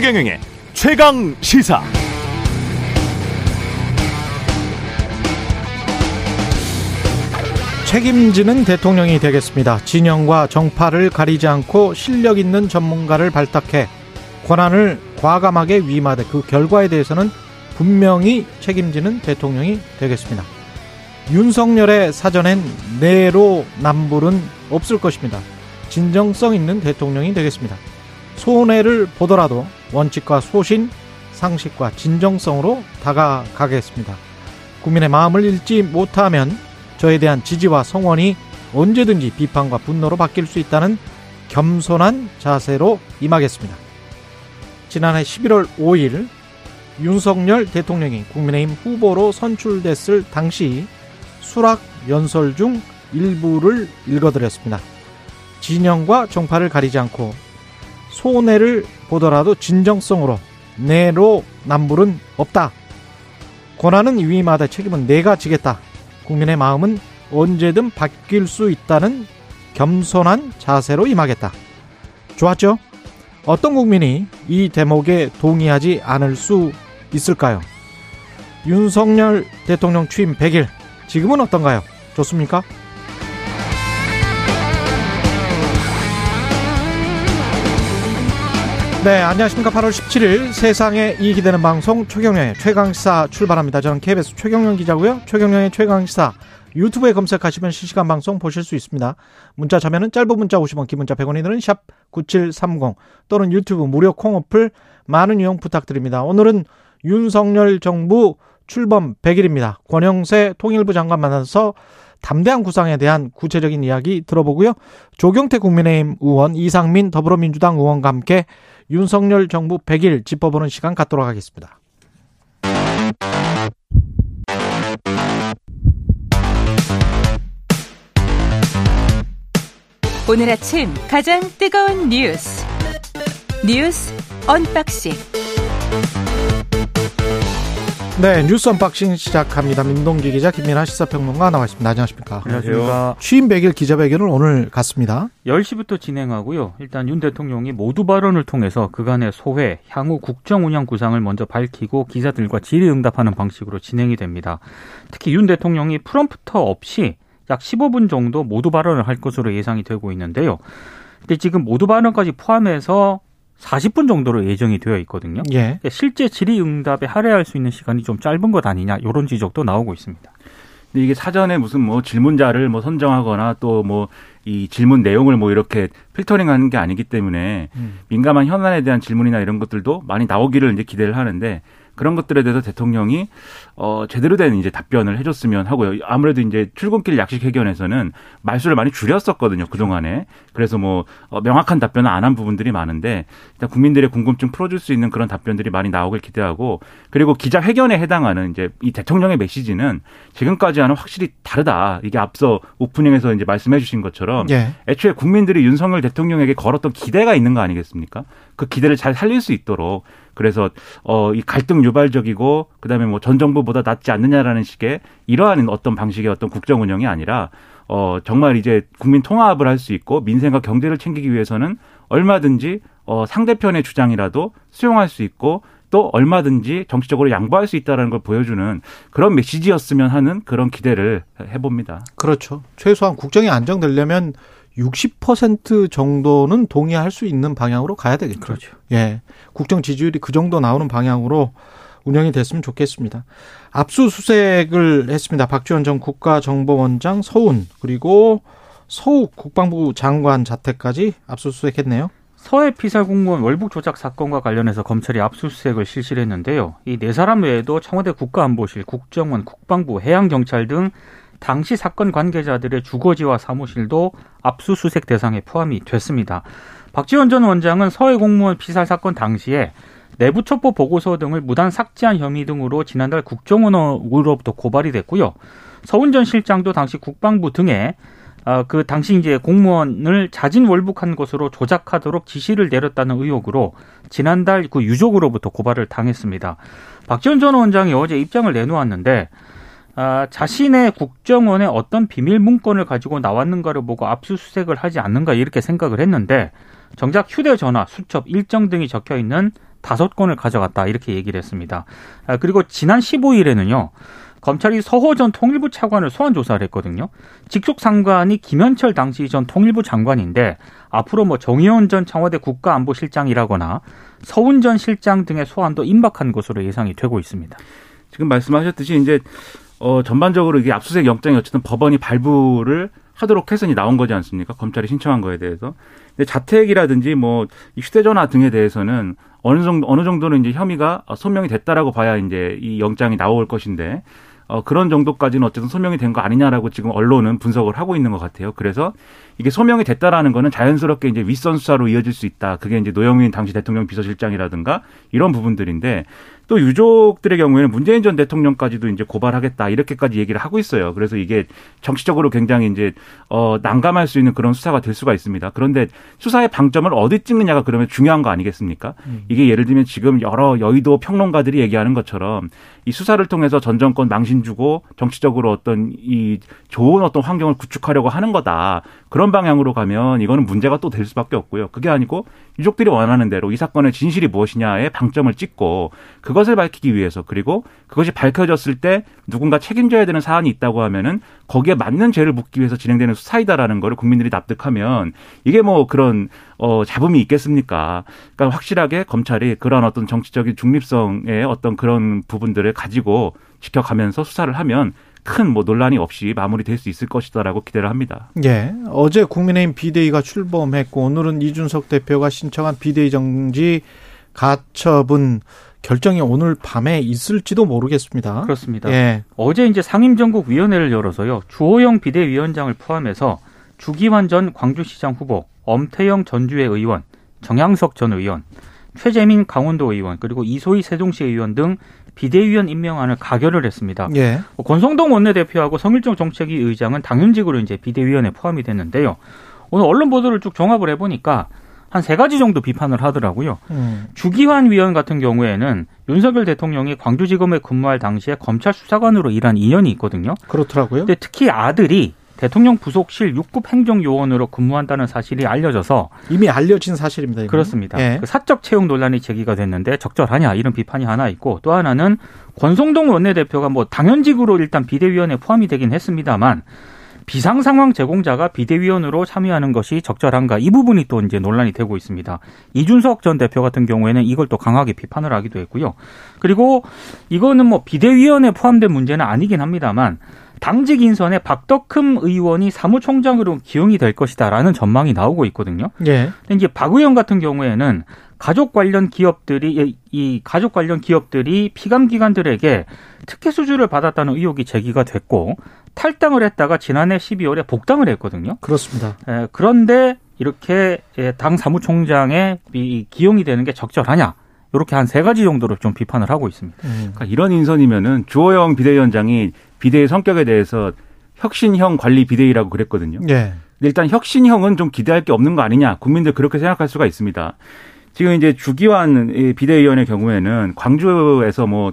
최경영의 최강 시사. 책임지는 대통령이 되겠습니다. 진영과 정파를 가리지 않고 실력 있는 전문가를 발탁해 권한을 과감하게 위임하되 그 결과에 대해서는 분명히 책임지는 대통령이 되겠습니다. 윤석열의 사전엔 내로 남불은 없을 것입니다. 진정성 있는 대통령이 되겠습니다. 손해를 보더라도 원칙과 소신, 상식과 진정성으로 다가가겠습니다. 국민의 마음을 읽지 못하면 저에 대한 지지와 성원이 언제든지 비판과 분노로 바뀔 수 있다는 겸손한 자세로 임하겠습니다. 지난해 11월 5일 윤석열 대통령이 국민의힘 후보로 선출됐을 당시 수락 연설 중 일부를 읽어드렸습니다. 진영과 정파를 가리지 않고 손해를 보더라도 진정성으로 내로 남불은 없다. 권한은 위임하되 책임은 내가 지겠다. 국민의 마음은 언제든 바뀔 수 있다는 겸손한 자세로 임하겠다. 좋았죠? 어떤 국민이 이 대목에 동의하지 않을 수 있을까요? 윤석열 대통령 취임 100일, 지금은 어떤가요? 좋습니까? 네, 안녕하십니까. 8월 17일 세상에 이익이 되는 방송 최경령의 최강시사 출발합니다. 저는 KBS 최경령 기자고요. 최경령의 최강시사 유튜브에 검색하시면 실시간 방송 보실 수 있습니다. 문자 자면은 짧은 문자 50원, 긴 문자 100원이 드는 샵 9730 또는 유튜브 무료 콩 어플 많은 이용 부탁드립니다. 오늘은 윤석열 정부 출범 100일입니다. 권영세 통일부 장관 만나서 담대한 구상에 대한 구체적인 이야기 들어보고요. 조경태 국민의힘 의원, 이상민 더불어민주당 의원과 함께 윤석열 정부 100일 짚어보는 시간 갖도록 하겠습니다. 오늘 아침 가장 뜨거운 뉴스 뉴스 언박싱 네, 뉴스 언박싱 시작합니다. 민동기 기자, 김민아 시사평론가 나와 있습니다. 안녕하십니까? 안녕하십니까. 취임 100일 기자회견을 오늘 갖습니다. 10시부터 진행하고요. 일단 윤 대통령이 모두 발언을 통해서 그간의 소회, 향후 국정 운영 구상을 먼저 밝히고 기자들과 질의응답하는 방식으로 진행이 됩니다. 특히 윤 대통령이 프롬프터 없이 약 15분 정도 모두 발언을 할 것으로 예상이 되고 있는데요. 근데 지금 모두 발언까지 포함해서 40분 정도로 예정이 되어 있거든요. 예. 실제 질의응답에 할애할 수 있는 시간이 좀 짧은 것 아니냐 이런 지적도 나오고 있습니다. 근데 이게 사전에 무슨 뭐 질문자를 뭐 선정하거나 또 뭐 이 질문 내용을 뭐 이렇게 필터링하는 게 아니기 때문에 음. 민감한 현안에 대한 질문이나 이런 것들도 많이 나오기를 이제 기대를 하는데 그런 것들에 대해서 대통령이 어 제대로 된 이제 답변을 해줬으면 하고요. 아무래도 이제 출근길 약식 회견에서는 말수를 많이 줄였었거든요 그 동안에. 그래서 뭐 어, 명확한 답변을 안 한 부분들이 많은데 일단 국민들의 궁금증 풀어줄 수 있는 그런 답변들이 많이 나오길 기대하고 그리고 기자 회견에 해당하는 이제 이 대통령의 메시지는 지금까지와는 확실히 다르다. 이게 앞서 오프닝에서 이제 말씀해 주신 것처럼 예. 애초에 국민들이 윤석열 대통령에게 걸었던 기대가 있는 거 아니겠습니까? 그 기대를 잘 살릴 수 있도록 그래서 어 이 갈등 유발적이고 그 다음에 뭐 전 정부 보다 낫지 않느냐라는 식의 이러한 어떤 방식의 어떤 국정 운영이 아니라 어 정말 이제 국민 통합을 할 수 있고 민생과 경제를 챙기기 위해서는 얼마든지 어 상대편의 주장이라도 수용할 수 있고 또 얼마든지 정치적으로 양보할 수 있다라는 걸 보여주는 그런 메시지였으면 하는 그런 기대를 해봅니다. 그렇죠. 최소한 국정이 안정되려면 60% 정도는 동의할 수 있는 방향으로 가야 되겠죠. 그렇죠. 예. 국정 지지율이 그 정도 나오는 방향으로 운영이 됐으면 좋겠습니다. 압수수색을 했습니다. 박지원 전 국가정보원장 서훈 그리고 서욱 국방부 장관 자택까지 압수수색했네요. 서해 피살 공무원 월북 조작 사건과 관련해서 검찰이 압수수색을 실시를 했는데요. 이 네 사람 외에도 청와대 국가안보실, 국정원, 국방부, 해양경찰 등 당시 사건 관계자들의 주거지와 사무실도 압수수색 대상에 포함이 됐습니다. 박지원 전 원장은 서해 공무원 피살 사건 당시에 내부 첩보 보고서 등을 무단 삭제한 혐의 등으로 지난달 국정원으로부터 고발이 됐고요. 서훈 전 실장도 당시 국방부 등에 어, 그 당시 이제 공무원을 자진 월북한 것으로 조작하도록 지시를 내렸다는 의혹으로 지난달 그 유족으로부터 고발을 당했습니다. 박지원 전 원장이 어제 입장을 내놓았는데 아, 자신의 국정원에 어떤 비밀 문건을 가지고 나왔는가를 보고 압수수색을 하지 않는가 이렇게 생각을 했는데 정작 휴대전화, 수첩, 일정 등이 적혀 있는 다섯 건을 가져갔다 이렇게 얘기를 했습니다. 아, 그리고 지난 15일에는요. 검찰이 서호 전 통일부 차관을 소환 조사를 했거든요. 직속 상관이 김현철 당시 전 통일부 장관인데 앞으로 뭐 정의원 전 청와대 국가안보실장이라거나 서훈 전 실장 등의 소환도 임박한 것으로 예상이 되고 있습니다. 지금 말씀하셨듯이 이제 어 전반적으로 이게 압수수색 영장이 어쨌든 법원이 발부를 하도록 해서 나온 거지 않습니까? 검찰이 신청한 거에 대해서. 근데 자택이라든지 뭐 휴대전화 등에 대해서는 어느 정도 어느 정도는 이제 혐의가 소명이 됐다라고 봐야 이제 이 영장이 나올 것인데 어, 그런 정도까지는 어쨌든 소명이 된 거 아니냐라고 지금 언론은 분석을 하고 있는 것 같아요. 그래서 이게 소명이 됐다라는 거는 자연스럽게 이제 윗선 수사로 이어질 수 있다. 그게 이제 노영민 당시 대통령 비서실장이라든가 이런 부분들인데 또 유족들의 경우에는 문재인 전 대통령까지도 이제 고발하겠다 이렇게까지 얘기를 하고 있어요. 그래서 이게 정치적으로 굉장히 이제 어 난감할 수 있는 그런 수사가 될 수가 있습니다. 그런데 수사의 방점을 어디 찍느냐가 그러면 중요한 거 아니겠습니까? 음. 이게 예를 들면 지금 여러 여의도 평론가들이 얘기하는 것처럼 이 수사를 통해서 전 정권 망신 주고 정치적으로 어떤 이 좋은 어떤 환경을 구축하려고 하는 거다. 그런 방향으로 가면 이거는 문제가 또 될 수밖에 없고요. 그게 아니고 유족들이 원하는 대로 이 사건의 진실이 무엇이냐에 방점을 찍고 그것 을 밝히기 위해서 그리고 그것이 밝혀졌을 때 누군가 책임져야 되는 사안이 있다고 하면은 거기에 맞는 죄를 묻기 위해서 진행되는 수사이다라는 거를 국민들이 납득하면 이게 뭐 그런 어 잡음이 있겠습니까? 그러니까 확실하게 검찰이 그런 어떤 정치적인 중립성의 어떤 그런 부분들을 가지고 지켜가면서 수사를 하면 큰뭐 논란이 없이 마무리될 수 있을 것이다라고 기대를 합니다. 예. 어제 국민의힘 비대위가 출범했고 오늘은 이준석 대표가 신청한 비대위 정지 가처분 결정이 오늘 밤에 있을지도 모르겠습니다. 그렇습니다. 예. 어제 이제 상임정국위원회를 열어서요. 주호영 비대위원장을 포함해서 주기환 전 광주시장 후보, 엄태영 전주의 의원, 정양석 전 의원, 최재민 강원도 의원 그리고 이소희 세종시 의원 등 비대위원 임명안을 가결을 했습니다. 예. 뭐 권성동 원내대표하고 성일종 정책위 의장은 당연직으로 이제 비대위원에 포함이 됐는데요. 오늘 언론 보도를 쭉 종합을 해보니까 한 세 가지 정도 비판을 하더라고요. 음. 주기환 위원 같은 경우에는 윤석열 대통령이 광주지검에 근무할 당시에 검찰 수사관으로 일한 인연이 있거든요. 그렇더라고요. 근데 특히 아들이 대통령 부속실 6급 행정요원으로 근무한다는 사실이 알려져서 이미 알려진 사실입니다. 이건. 그렇습니다. 예. 그 사적 채용 논란이 제기가 됐는데 적절하냐 이런 비판이 하나 있고 또 하나는 권성동 원내대표가 뭐 당연직으로 일단 비대위원회 포함이 되긴 했습니다만 비상 상황 제공자가 비대위원으로 참여하는 것이 적절한가 이 부분이 또 이제 논란이 되고 있습니다. 이준석 전 대표 같은 경우에는 이걸 또 강하게 비판을 하기도 했고요. 그리고 이거는 뭐 비대위원회 포함된 문제는 아니긴 합니다만 당직 인선에 박덕흠 의원이 사무총장으로 기용이 될 것이다라는 전망이 나오고 있거든요. 예. 근데 이제 박 의원 같은 경우에는 가족 관련 기업들이 이 가족 관련 기업들이 피감 기관들에게 특혜 수주를 받았다는 의혹이 제기가 됐고 탈당을 했다가 지난해 12월에 복당을 했거든요. 그렇습니다. 에, 그런데 이렇게 당 사무총장에 기용이 되는 게 적절하냐? 이렇게 한 세 가지 정도로 좀 비판을 하고 있습니다. 음. 그러니까 이런 인선이면은 주호영 비대위원장이 비대위 성격에 대해서 혁신형 관리 비대위라고 그랬거든요. 네. 근데 일단 혁신형은 좀 기대할 게 없는 거 아니냐. 국민들 그렇게 생각할 수가 있습니다. 지금 이제 주기환 비대위원의 경우에는 광주에서 뭐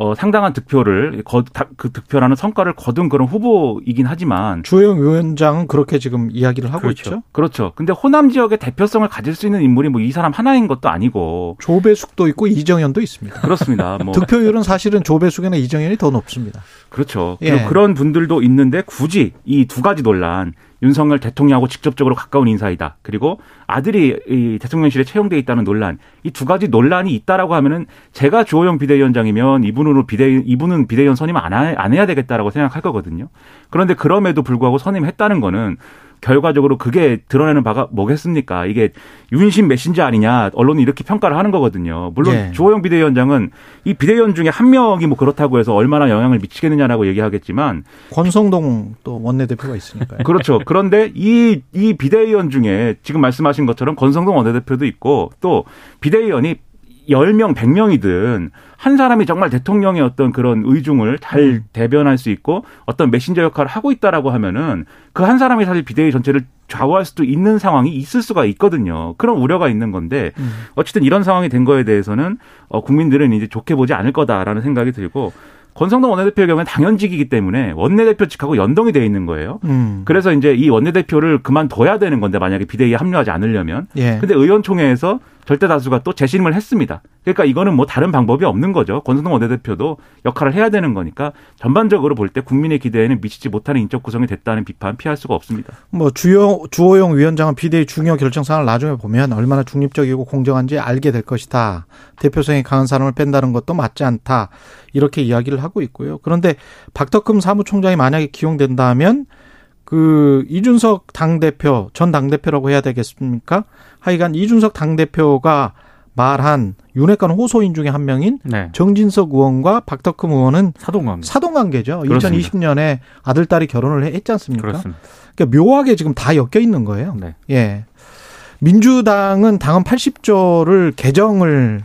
어, 상당한 득표를 거, 그 득표라는 성과를 거둔 그런 후보이긴 하지만 주영 위원장은 그렇게 지금 이야기를 하고 그렇죠. 있죠. 그렇죠. 근데 호남 지역의 대표성을 가질 수 있는 인물이 뭐 이 사람 하나인 것도 아니고 조배숙도 있고 이정현도 있습니다. 그렇습니다. 뭐 득표율은 사실은 조배숙이나 이정현이 더 높습니다. 그렇죠. 예. 그런 분들도 있는데 굳이 이 두 가지 논란 윤석열 대통령하고 직접적으로 가까운 인사이다. 그리고 아들이 이 대통령실에 채용돼 있다는 논란. 이 두 가지 논란이 있다라고 하면은 제가 주호영 비대위원장이면 이분으로 비대 이분은 비대위원 선임 안, 안 해야 되겠다라고 생각할 거거든요. 그런데 그럼에도 불구하고 선임했다는 거는 결과적으로 그게 드러내는 바가 뭐겠습니까? 이게 윤심 메신저 아니냐 언론이 이렇게 평가를 하는 거거든요. 물론 예. 주호영 비대위원장은 이 비대위원 중에 한 명이 뭐 그렇다고 해서 얼마나 영향을 미치겠느냐라고 얘기하겠지만 권성동 또 원내대표가 있으니까요. 그렇죠. 그런데 이, 이 비대위원 중에 지금 말씀하신 것처럼 권성동 원내대표도 있고 또 비대위원이 10명, 100명이든 한 사람이 정말 대통령의 어떤 그런 의중을 잘 음. 대변할 수 있고 어떤 메신저 역할을 하고 있다라고 하면은 그 한 사람이 사실 비대위 전체를 좌우할 수도 있는 상황이 있을 수가 있거든요. 그런 우려가 있는 건데 음. 어쨌든 이런 상황이 된 거에 대해서는 어 국민들은 이제 좋게 보지 않을 거다라는 생각이 들고 권성동 원내대표의 경우는 당연직이기 때문에 원내대표직하고 연동이 돼 있는 거예요. 음. 그래서 이제 이 원내대표를 그만둬야 되는 건데 만약에 비대위에 합류하지 않으려면. 예. 근데 의원총회에서 절대 다수가 또 재심을 했습니다. 그러니까 이거는 뭐 다른 방법이 없는 거죠. 권성동 원내대표도 역할을 해야 되는 거니까 전반적으로 볼 때 국민의 기대에는 미치지 못하는 인적 구성이 됐다는 비판 피할 수가 없습니다. 뭐 주요 주호영 위원장은 비대위 중요 결정 사항을 나중에 보면 얼마나 중립적이고 공정한지 알게 될 것이다. 대표성이 강한 사람을 뺀다는 것도 맞지 않다. 이렇게 이야기를 하고 있고요. 그런데 박덕금 사무총장이 만약에 기용된다면 그 이준석 당 대표 전 당 대표라고 해야 되겠습니까? 하여간 이준석 당 대표가 말한 윤핵관 호소인 중에 한 명인 네. 정진석 의원과 박덕금 의원은 사동감. 사돈 관계죠. 그렇습니다. 2020년에 아들 딸이 결혼을 했지 않습니까? 그렇습니다. 그러니까 묘하게 지금 다 엮여 있는 거예요. 네. 예. 민주당은 당헌 80조를 개정을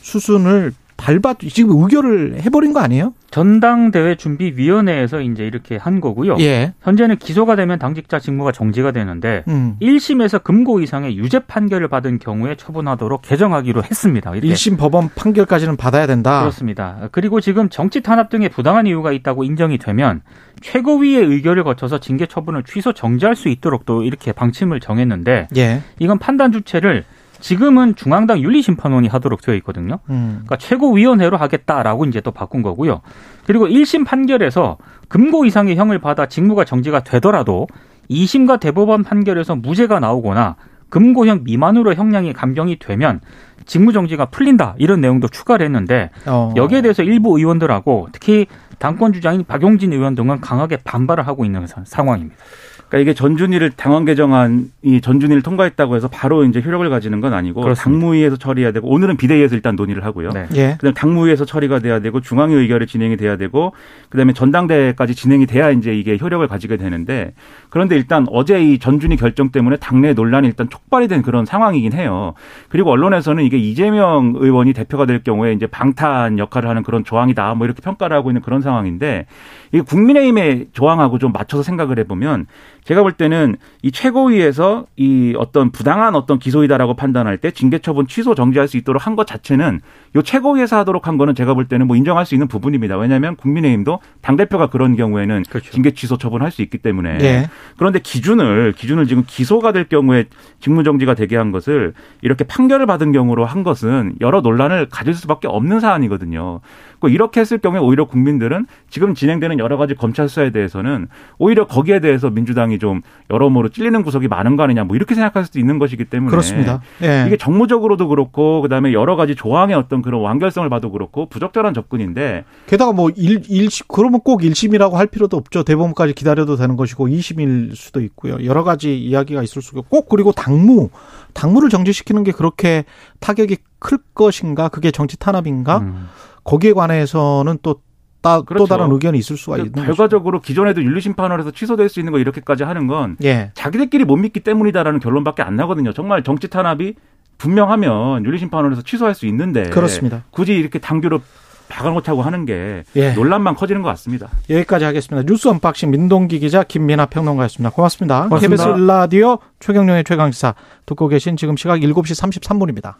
수순을 밟아 지금 의결을 해버린 거 아니에요? 전당대회 준비위원회에서 이제 이렇게 한 거고요. 예. 현재는 기소가 되면 당직자 직무가 정지가 되는데 음. 1심에서 금고 이상의 유죄 판결을 받은 경우에 처분하도록 개정하기로 했습니다. 이렇게. 1심 법원 판결까지는 받아야 된다. 그렇습니다. 그리고 지금 정치 탄압 등의 부당한 이유가 있다고 인정이 되면 최고위의 의결을 거쳐서 징계 처분을 취소 정지할 수 있도록 또 이렇게 방침을 정했는데 예. 이건 판단 주체를 지금은 중앙당 윤리심판원이 하도록 되어 있거든요. 음. 그러니까 최고위원회로 하겠다라고 이제 또 바꾼 거고요. 그리고 1심 판결에서 금고 이상의 형을 받아 직무가 정지가 되더라도 2심과 대법원 판결에서 무죄가 나오거나 금고형 미만으로 형량이 감경이 되면 직무 정지가 풀린다 이런 내용도 추가를 했는데 어. 여기에 대해서 일부 의원들하고 특히 당권 주장인 박용진 의원 등은 강하게 반발을 하고 있는 사- 상황입니다. 그러니까 이게 전준위를 당원 개정안이 전준위를 통과했다고 해서 바로 이제 효력을 가지는 건 아니고 그렇습니다. 당무위에서 처리해야 되고 오늘은 비대위에서 일단 논의를 하고요. 네. 예. 그다음 당무위에서 처리가 돼야 되고 중앙위 의결이 진행이 돼야 되고 그다음에 전당대회까지 진행이 돼야 이제 이게 효력을 가지게 되는데 그런데 일단 어제 이 전준위 결정 때문에 당내 논란이 일단 촉발이 된 그런 상황이긴 해요. 그리고 언론에서는 이게 이재명 의원이 대표가 될 경우에 이제 방탄 역할을 하는 그런 조항이다 뭐 이렇게 평가를 하고 있는 그런 상황인데 이게 국민의힘의 조항하고 좀 맞춰서 생각을 해보면 제가 볼 때는 이 최고위에서 이 어떤 부당한 어떤 기소이다라고 판단할 때 징계 처분 취소 정지할 수 있도록 한 것 자체는 요 최고위에서 하도록 한 거는 제가 볼 때는 뭐 인정할 수 있는 부분입니다. 왜냐하면 국민의힘도 당 대표가 그런 경우에는 그렇죠. 징계 취소 처분할 수 있기 때문에 예. 그런데 기준을 기준을 지금 기소가 될 경우에 직무 정지가 되게 한 것을 이렇게 판결을 받은 경우로 한 것은 여러 논란을 가질 수밖에 없는 사안이거든요. 그 이렇게 했을 경우에 오히려 국민들은 지금 진행되는 여러 가지 검찰 수사에 대해서는 오히려 거기에 대해서 민주당이 좀 여러모로 찔리는 구석이 많은 거 아니냐 뭐 이렇게 생각할 수도 있는 것이기 때문에 그렇습니다. 예. 이게 정무적으로도 그렇고 그다음에 여러 가지 조항의 어떤 그런 완결성을 봐도 그렇고 부적절한 접근인데 게다가 뭐 일, 일심 그러면 꼭 1심이라고 할 필요도 없죠. 대법원까지 기다려도 되는 것이고 2심일 수도 있고요. 여러 가지 이야기가 있을 수가 있고 꼭 그리고 당무 당무를 정지시키는 게 그렇게 타격이 클 것인가? 그게 정치 탄압인가? 음. 거기에 관해서는 또, 따, 또 그렇죠. 다른 의견이 있을 수가 있는 거죠. 결과적으로 기존에도 윤리심판원에서 취소될 수 있는 거 이렇게까지 하는 건 예. 자기들끼리 못 믿기 때문이다라는 결론밖에 안 나거든요. 정말 정치 탄압이 분명하면 윤리심판원에서 취소할 수 있는데 그렇습니다. 굳이 이렇게 당규로 박아놓자고 하는 게 예. 논란만 커지는 것 같습니다. 여기까지 하겠습니다. 뉴스 언박싱 민동기 기자 김민아 평론가였습니다. 고맙습니다. 고맙습니다. KBS 일라디오 최경영의 최강시사 듣고 계신 지금 시각 7시 33분입니다.